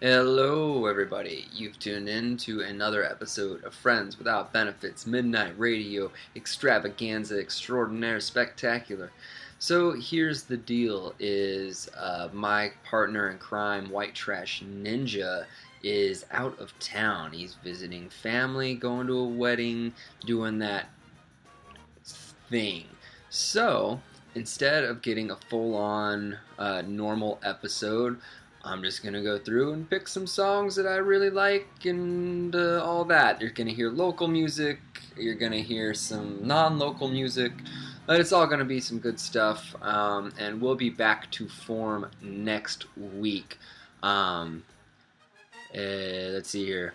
Hello, everybody. You've tuned in to another episode of Friends Without Benefits Midnight Radio Extravaganza Extraordinaire Spectacular. So here's the deal: is uh, my partner in crime, White Trash Ninja, is out of town. He's visiting family, going to a wedding, doing that thing. So instead of getting a full-on uh, normal episode, I'm just gonna go through and pick some songs that I really like and uh, all that. You're gonna hear local music. You're gonna hear some non-local music. But it's all gonna be some good stuff. Um, and we'll be back to form next week. Um, uh, let's see here.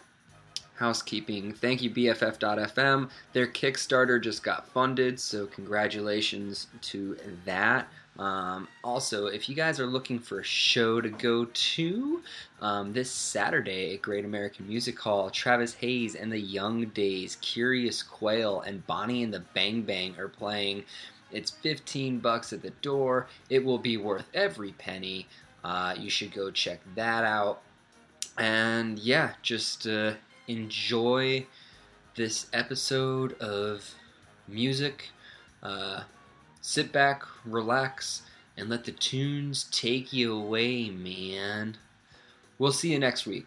Housekeeping. Thank you, BFF.FM. Their Kickstarter just got funded, so congratulations to that. Um, also, if you guys are looking for a show to go to, um, this Saturday at Great American Music Hall, Travis Hayes and the Young Days, Curious Quail, and Bonnie and the Bang Bang are playing. It's 15 bucks at the door. It will be worth every penny. Uh, you should go check that out. And yeah, just uh, enjoy this episode of music. Uh, sit back, relax, and let the tunes take you away, man. We'll see you next week.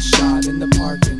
shot in the parking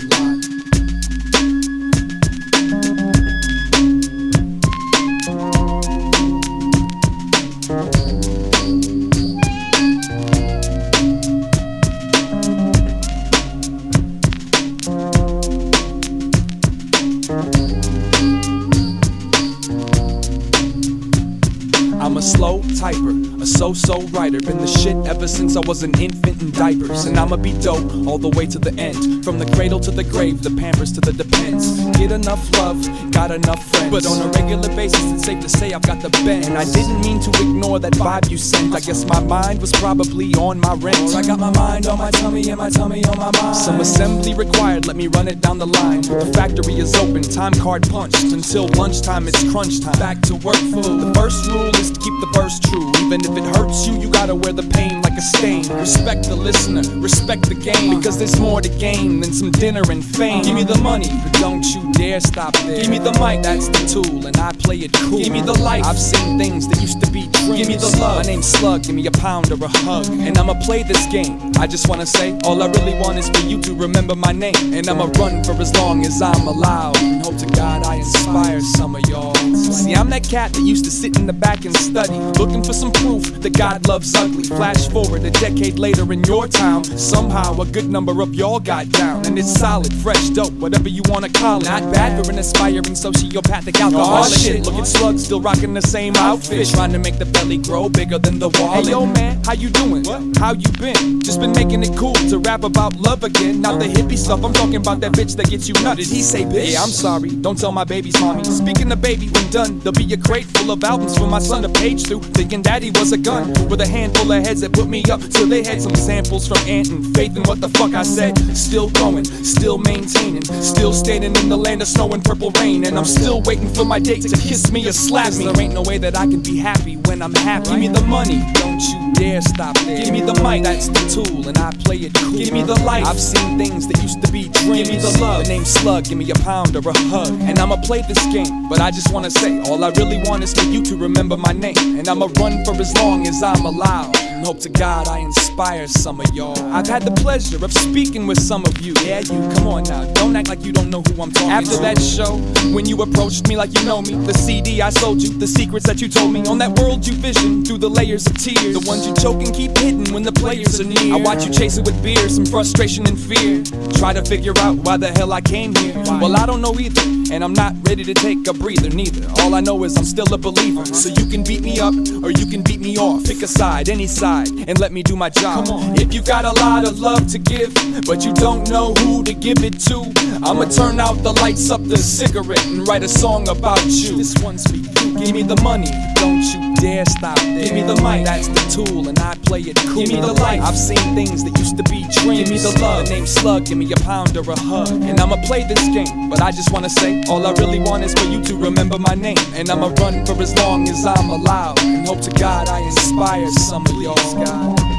since I was an infant in diapers. And I'ma be dope all the way to the end. From the cradle to the grave, the pampers to the depends. Get enough love, got enough friends. But on a regular basis, it's safe to say I've got the bend. And I didn't mean to ignore that vibe you sent. I guess my mind was probably on my rent. I got my mind on my tummy and my tummy on my mind. Some assembly required, let me run it down the line. The factory is open, time card punched. Until lunchtime, it's crunch time. Back to work full. The first rule is to keep the verse true. Even if it hurts you, you gotta wear the pain like a stain. Respect the listener, respect the game. Because there's more to gain than some dinner and fame. Give me the money, but don't you dare stop there. Give me the mic, that's the tool, and I play it cool. Give me the life, I've seen things that used to be dreams. Give me the love, my name's Slug, give me a pound or a hug. And I'ma play this game. I just wanna say, all I really want is for you to remember my name. And I'ma run for as long as I'm allowed. And hope to God I inspire some of y'all. See, I'm that cat that used to sit in the back and study, looking for some proof that God loves ugly. Flash forward a decade later in your town, somehow a good number of y'all got down. And it's solid, fresh, dope, whatever you wanna call it. Not bad for an aspiring sociopathic alcoholic. Oh, shit, Looking Slug still rocking the same outfit, trying to make the belly grow bigger than the wall. Hey yo, man, how you doing? How you been? Just been making it cool to rap about love again. Not the hippie stuff, I'm talking about that bitch that gets you nutted. Did he say bitch? Yeah, I'm sorry, don't tell my baby's mommy. Speaking of baby, when done, there'll be a crate full of albums for my son to page through. Thinking daddy was a gun with a handful of heads that put me up till they had some samples from Ant and Faith and what the fuck I said. Still going, still maintaining, still standing in the land of snow and purple rain. And I'm still waiting for my date to kiss me or slap me. There ain't no way that I can be happy when I'm happy. Give me the money, don't you dare stop there. Give me the mic, that's the tool, and I play it cool. Give me the life, I've seen things that used to be dreams. Give me the love, the name Slug, give me a pound or a hug. And I'ma play this game, but I just wanna say, all I really want is for you to remember my name. And I'ma run for as long as I'm allowed. And hope to God I inspire some of y'all. I've had the pleasure of speaking with some of you. Yeah, you, come on now, don't act like you don't know who I'm talking After to. that show, when you approached me like you know me, the CD I sold you, the secrets that you told me, on that world you vision through the layers of tears, the ones you choke and keep hidden when the players are near. I watch you chase it with beer, some frustration and fear. Try to figure out why the hell I came here. Well, I don't know either, and I'm not ready to take a breather neither. All I know is I'm still a believer. So you can beat me up or you can beat me off. Pick a side, any side, and let me do my job. If you got a lot of love to give, but you don't know who to give it to, I'ma turn out the lights up the cigarette and write a song about you. This one's for you. Give me the money, don't you dare stop there. Give me the mic, that's the tool, and I play it cool. Give me the life, I've seen things that used to be dreams. Give me the love, the name Slug, give me a pound or a hug. And I'ma play this game, but I just wanna say, all I really want is for you to remember my name. And I'ma run for as long as I'm allowed. And hope to God I inspire some of y'all.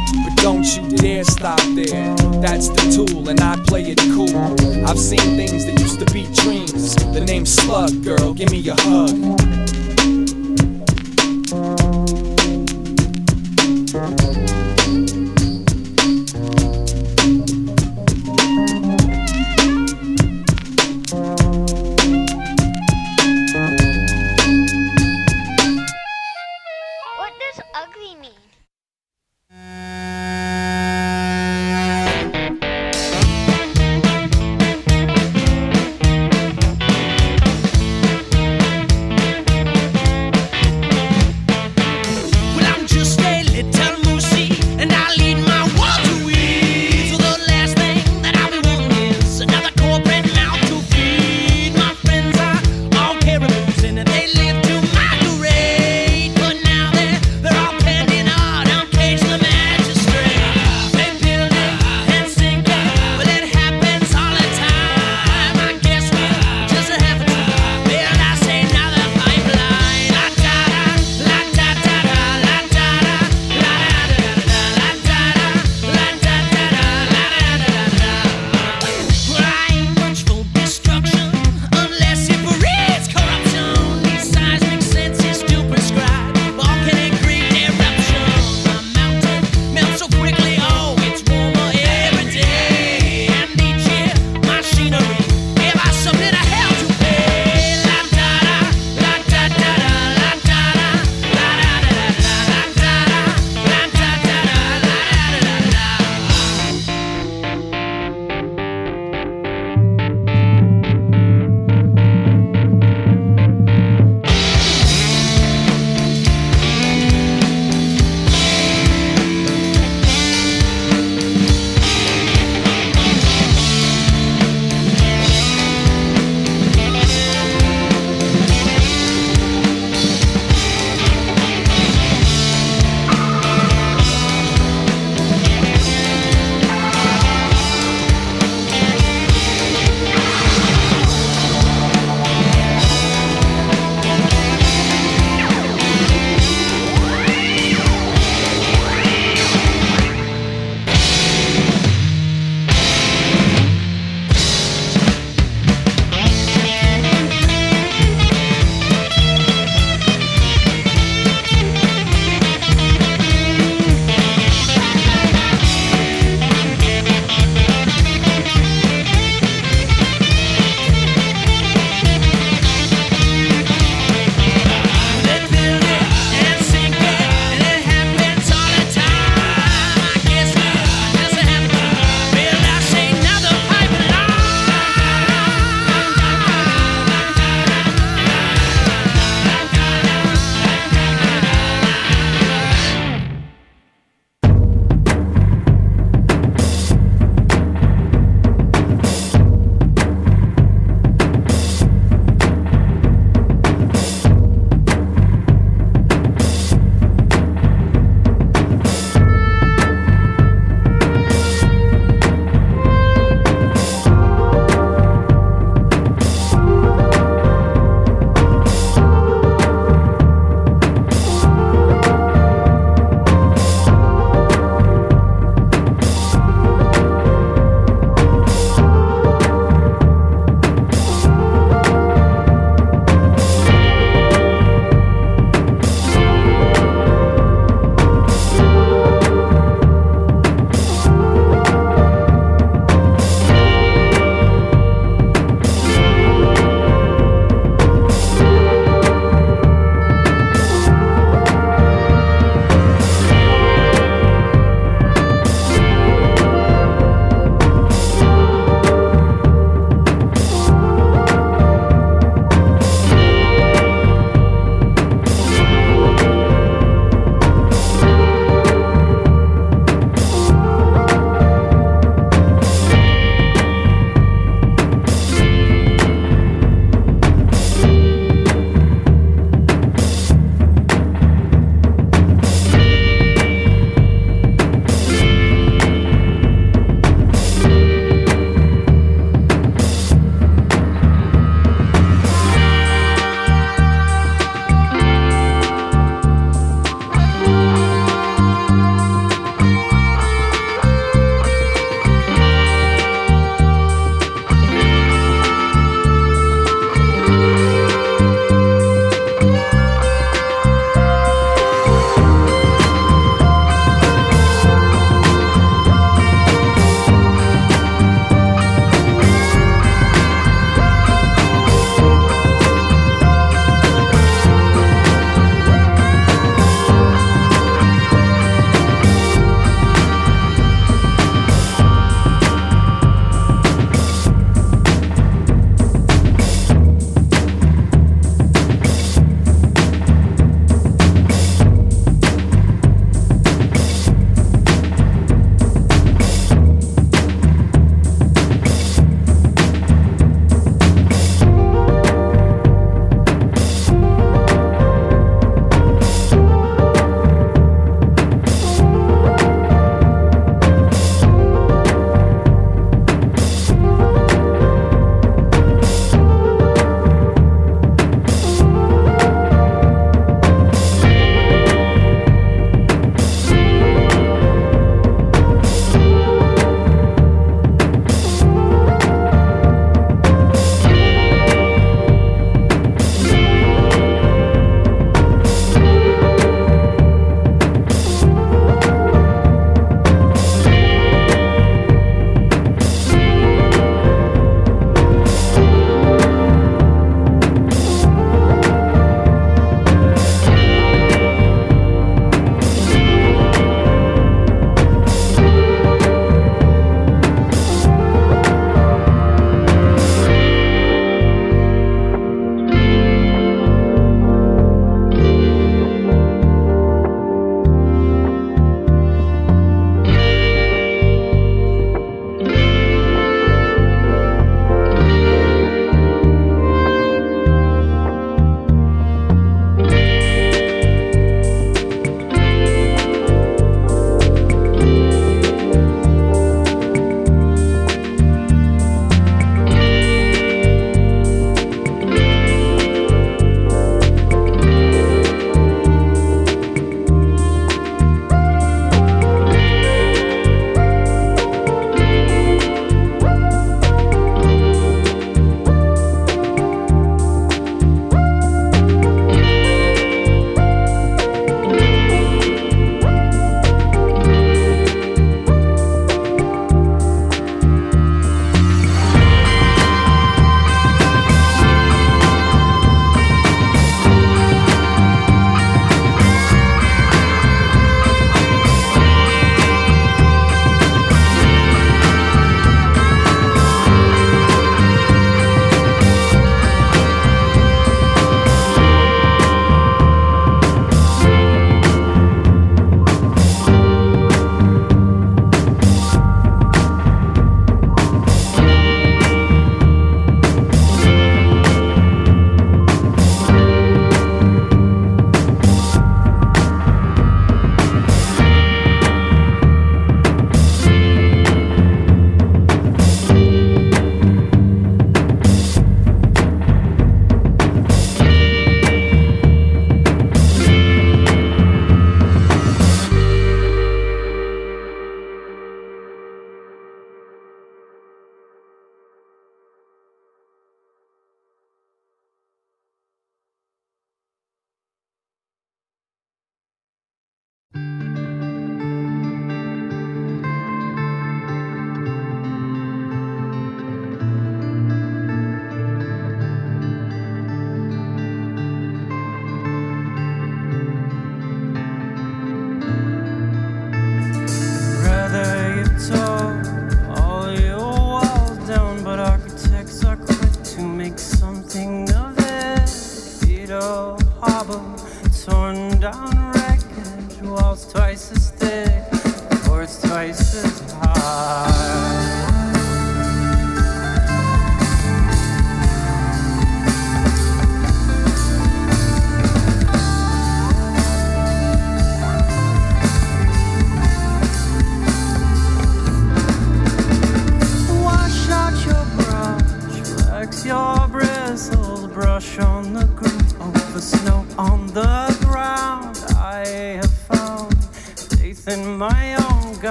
Don't you dare stop there. That's the tool, and I play it cool. I've seen things that used to be dreams. The name Slug, girl, give me a hug.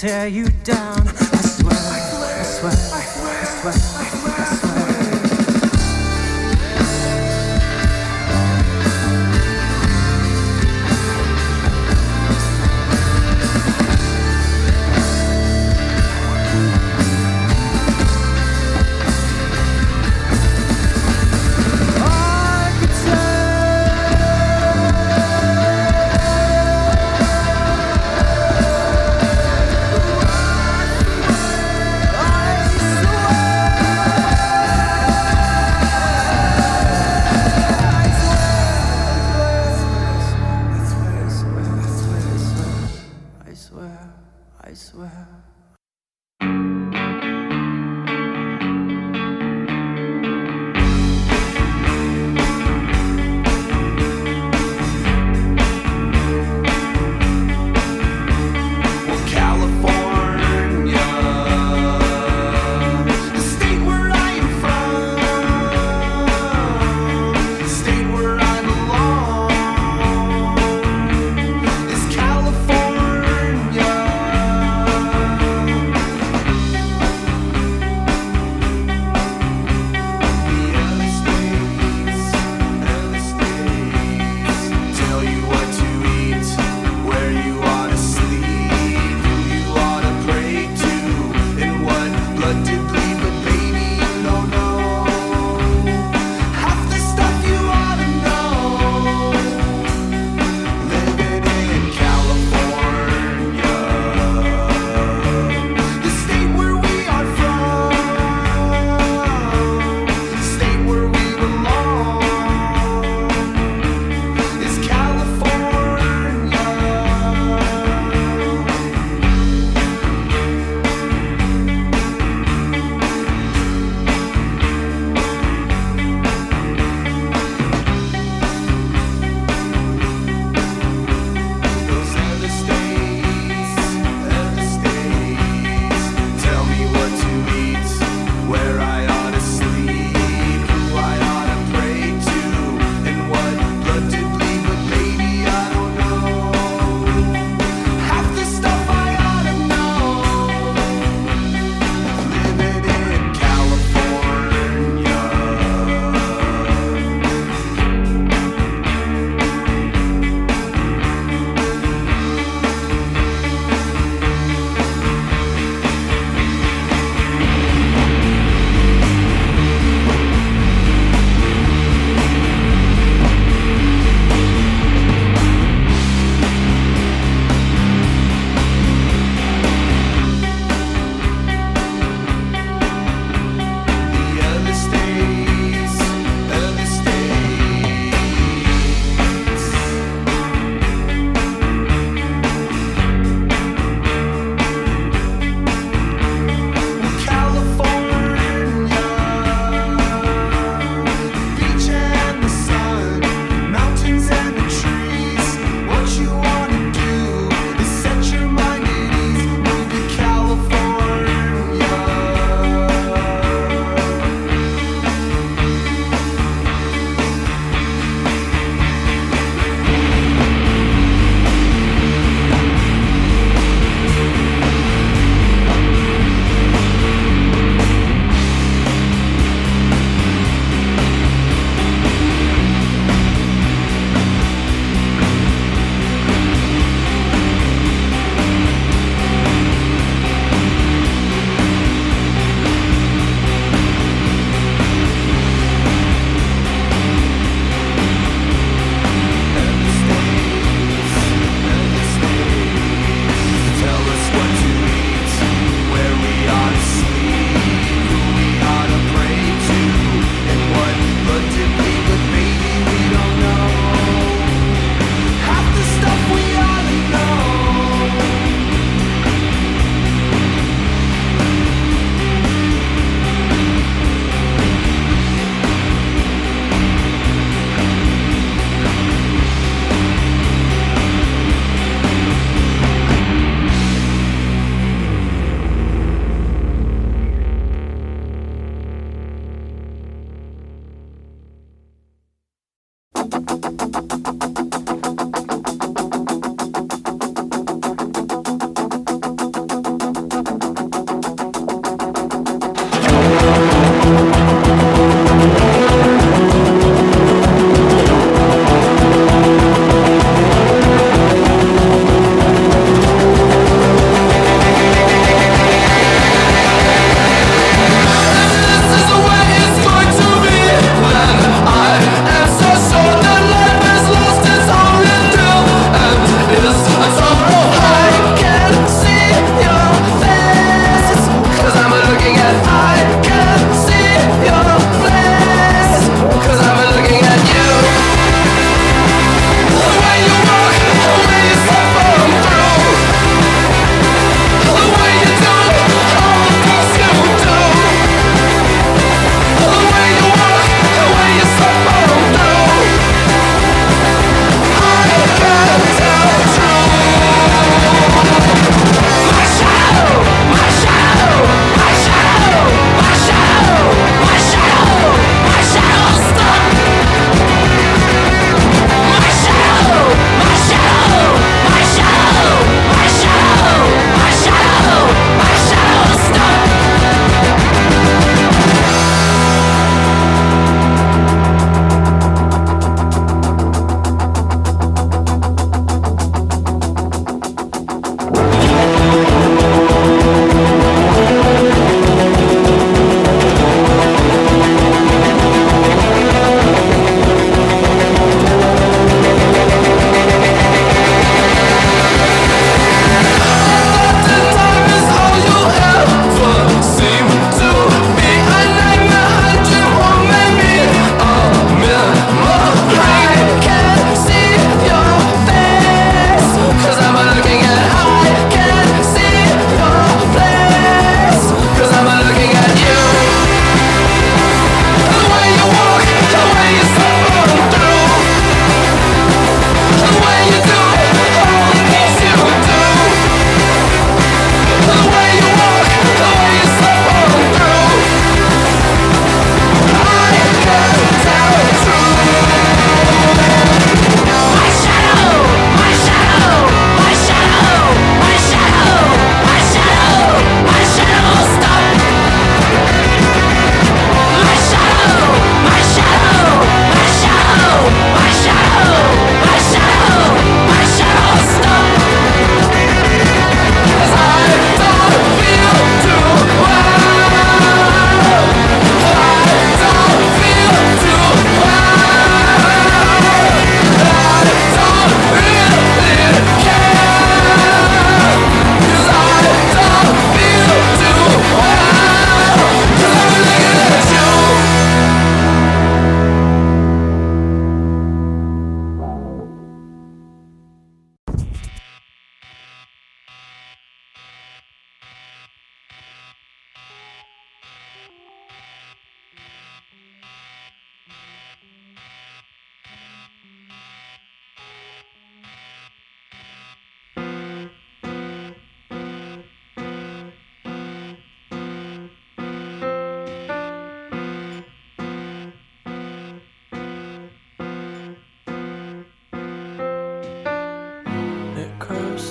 Tear you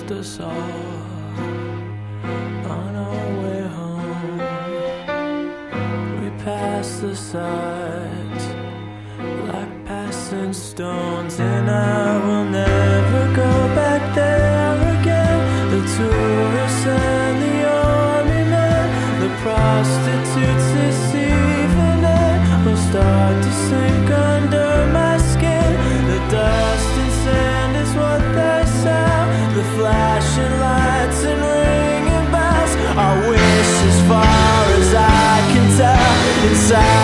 left us all on our way home. We passed the site like passing stones, and I will never. inside.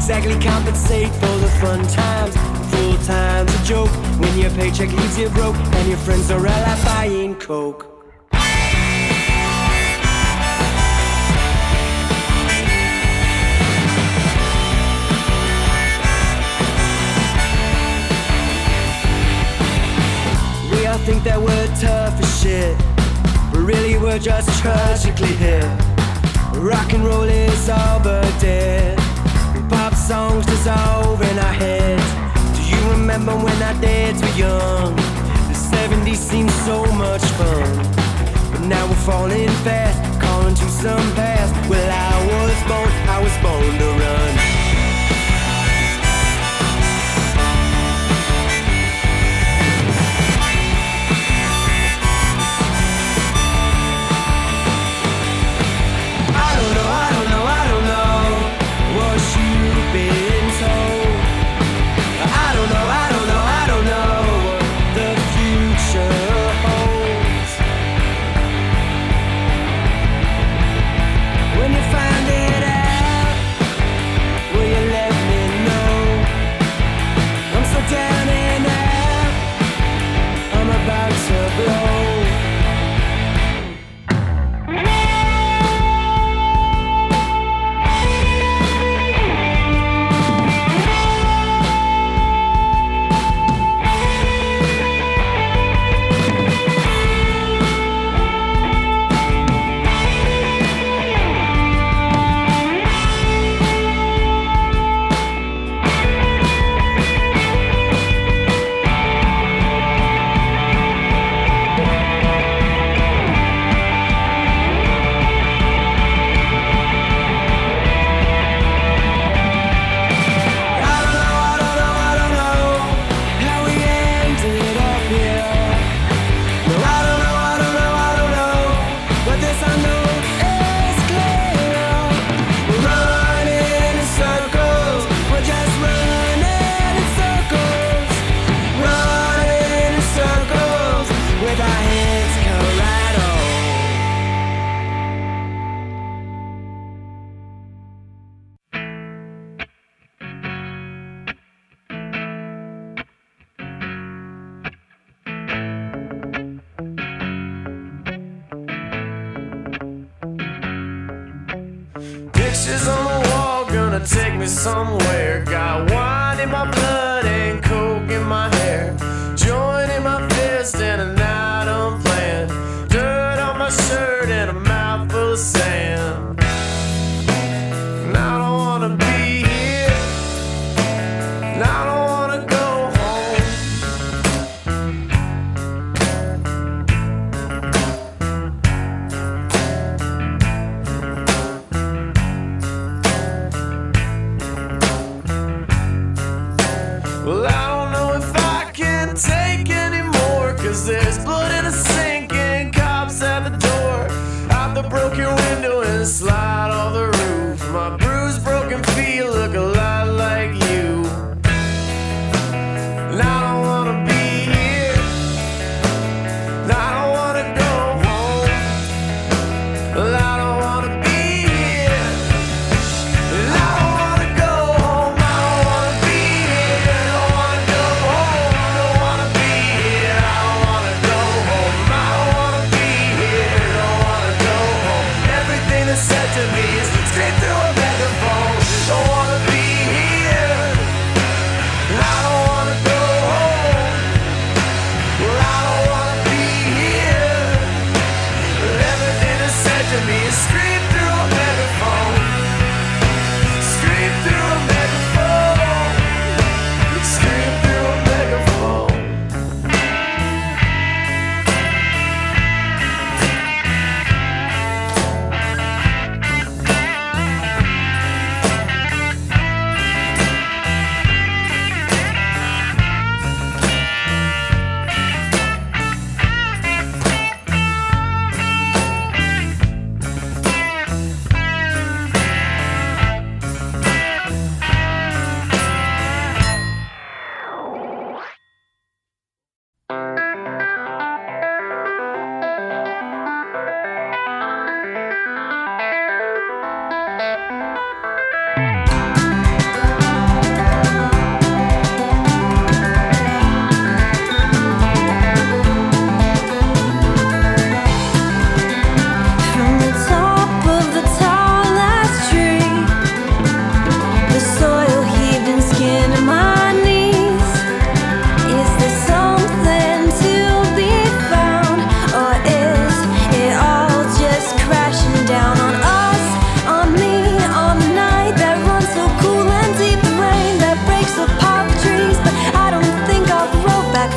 Exactly compensate for the fun times. Full time's a joke when your paycheck leaves you broke and your friends are all out buying coke. We all think that we're tough as shit, but really we're just tragically hit. Rock and roll is all but dead. Songs dissolve in our heads. Do you remember when our dads were young? The 70s seemed so much fun. But now we're falling fast, calling to some past. Well, I was born, I was born to run.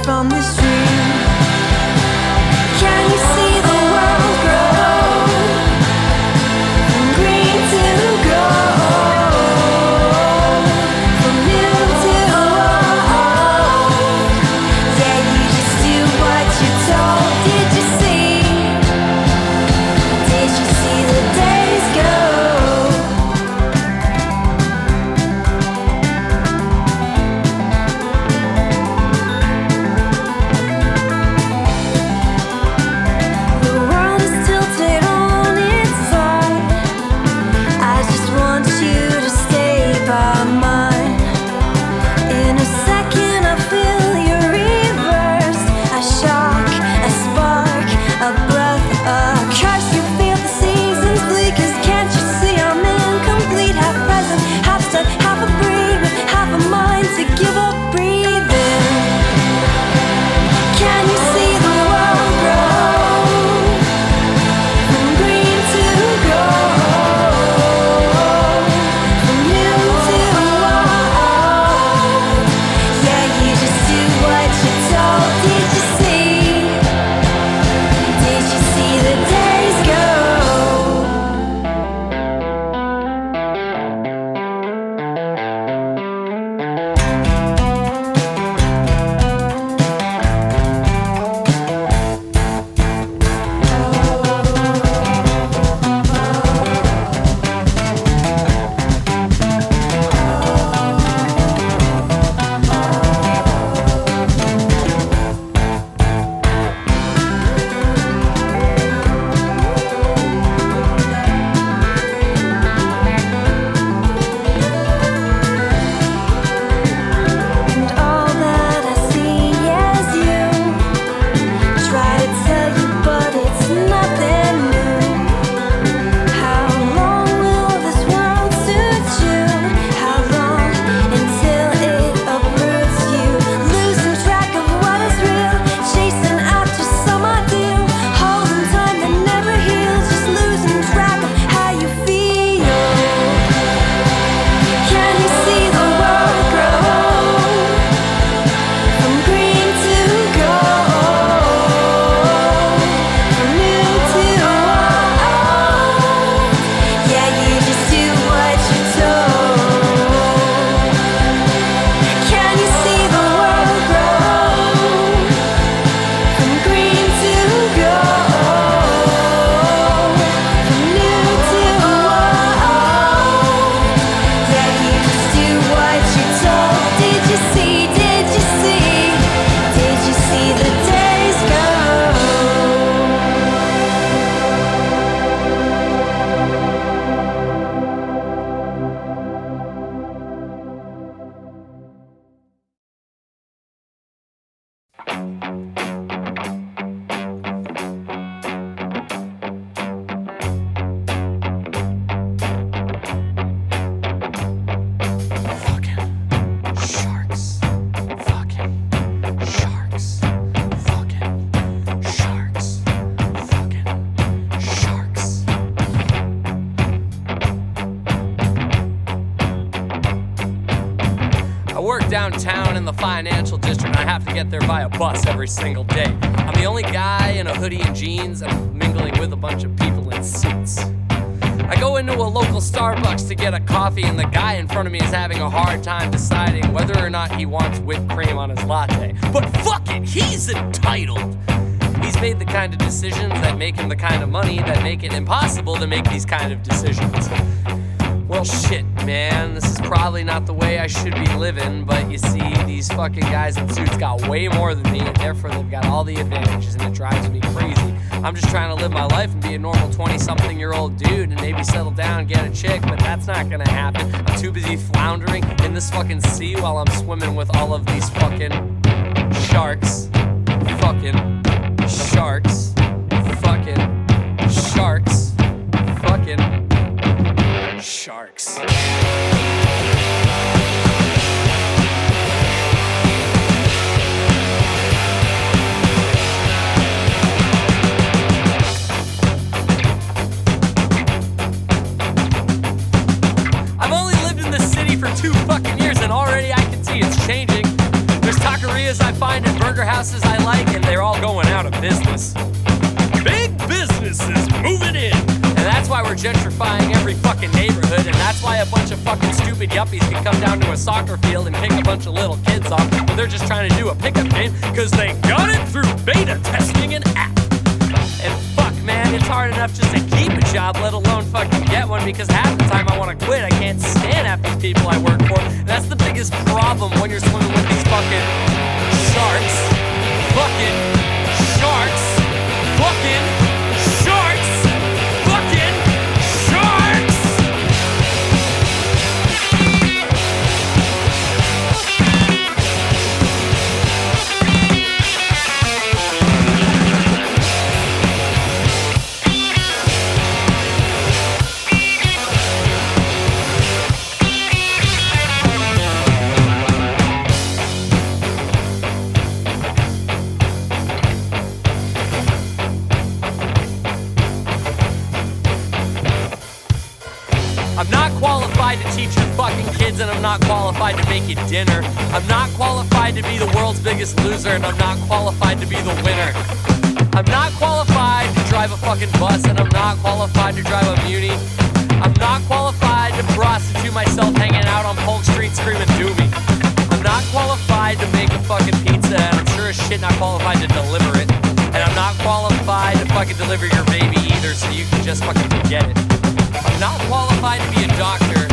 from this get there by a bus every single day. I'm the only guy in a hoodie and jeans, I'm mingling with a bunch of people in suits. I go into a local Starbucks to get a coffee, and the guy in front of me is having a hard time deciding whether or not he wants whipped cream on his latte. But fuck it, he's entitled. He's made the kind of decisions that make him the kind of money that make it impossible to make these kind of decisions. Well, shit, man, this is probably not the way I should be living, but you see, these fucking guys in suits got way more than me, and therefore they've got all the advantages, and it drives me crazy. I'm just trying to live my life and be a normal 20 something year old dude and maybe settle down and get a chick, but that's not gonna happen. I'm too busy floundering in this fucking sea while I'm swimming with all of these fucking sharks. Fucking sharks. Sharks. I've only lived in this city for two fucking years and already I can see it's changing. There's taquerias I find and burger houses I like and they're all going out of business. Big businesses moving in. That's why we're gentrifying every fucking neighborhood and that's why a bunch of fucking stupid yuppies can come down to a soccer field and pick a bunch of little kids off when they're just trying to do a pickup game because they got it through beta testing an app. And fuck, man, it's hard enough just to keep a job, let alone fucking get one, because half the time I want to quit. I can't stand half these people I work for. That's the biggest problem when you're swimming with these fucking sharks. Fucking dinner. I'm not qualified to be the world's biggest loser, and I'm not qualified to be the winner. I'm not qualified to drive a fucking bus, and I'm not qualified to drive a Muni. I'm not qualified to prostitute myself hanging out on Polk Street screaming do me. I'm not qualified to make a fucking pizza, and I'm sure as shit not qualified to deliver it. And I'm not qualified to fucking deliver your baby either, so you can just fucking forget it. I'm not qualified to be a doctor,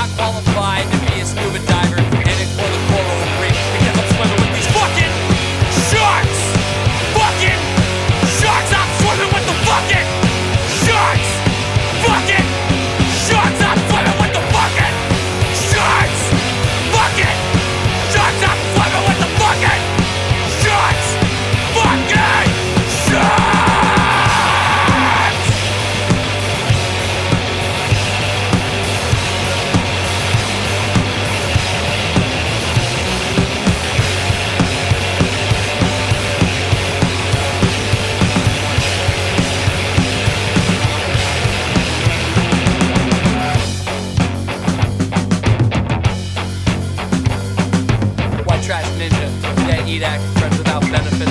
not qualified ninja. Yeah, eat act, friends without benefits.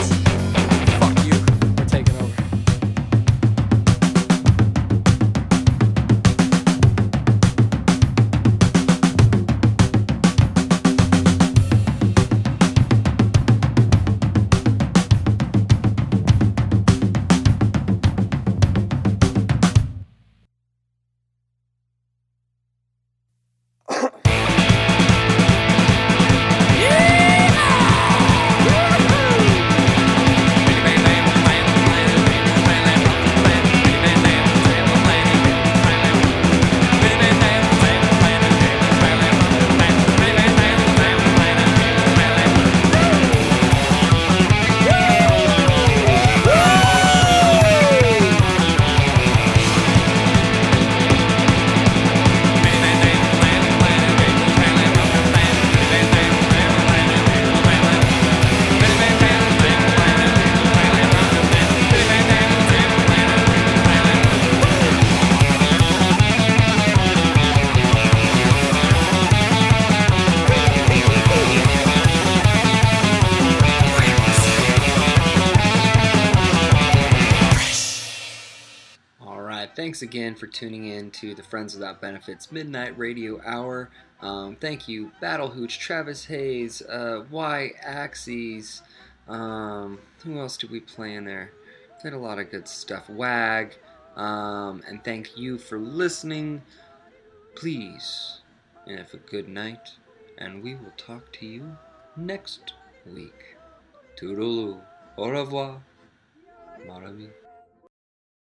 Tuning in to the Friends Without Benefits Midnight Radio Hour. Um, thank you, Battlehooch, Travis Hayes, uh, Y Axes. Um, who else did we play in there? Did a lot of good stuff. Wag. Um, and thank you for listening. Please, have a good night, and we will talk to you next week. Toodaloo. Au revoir. Ami.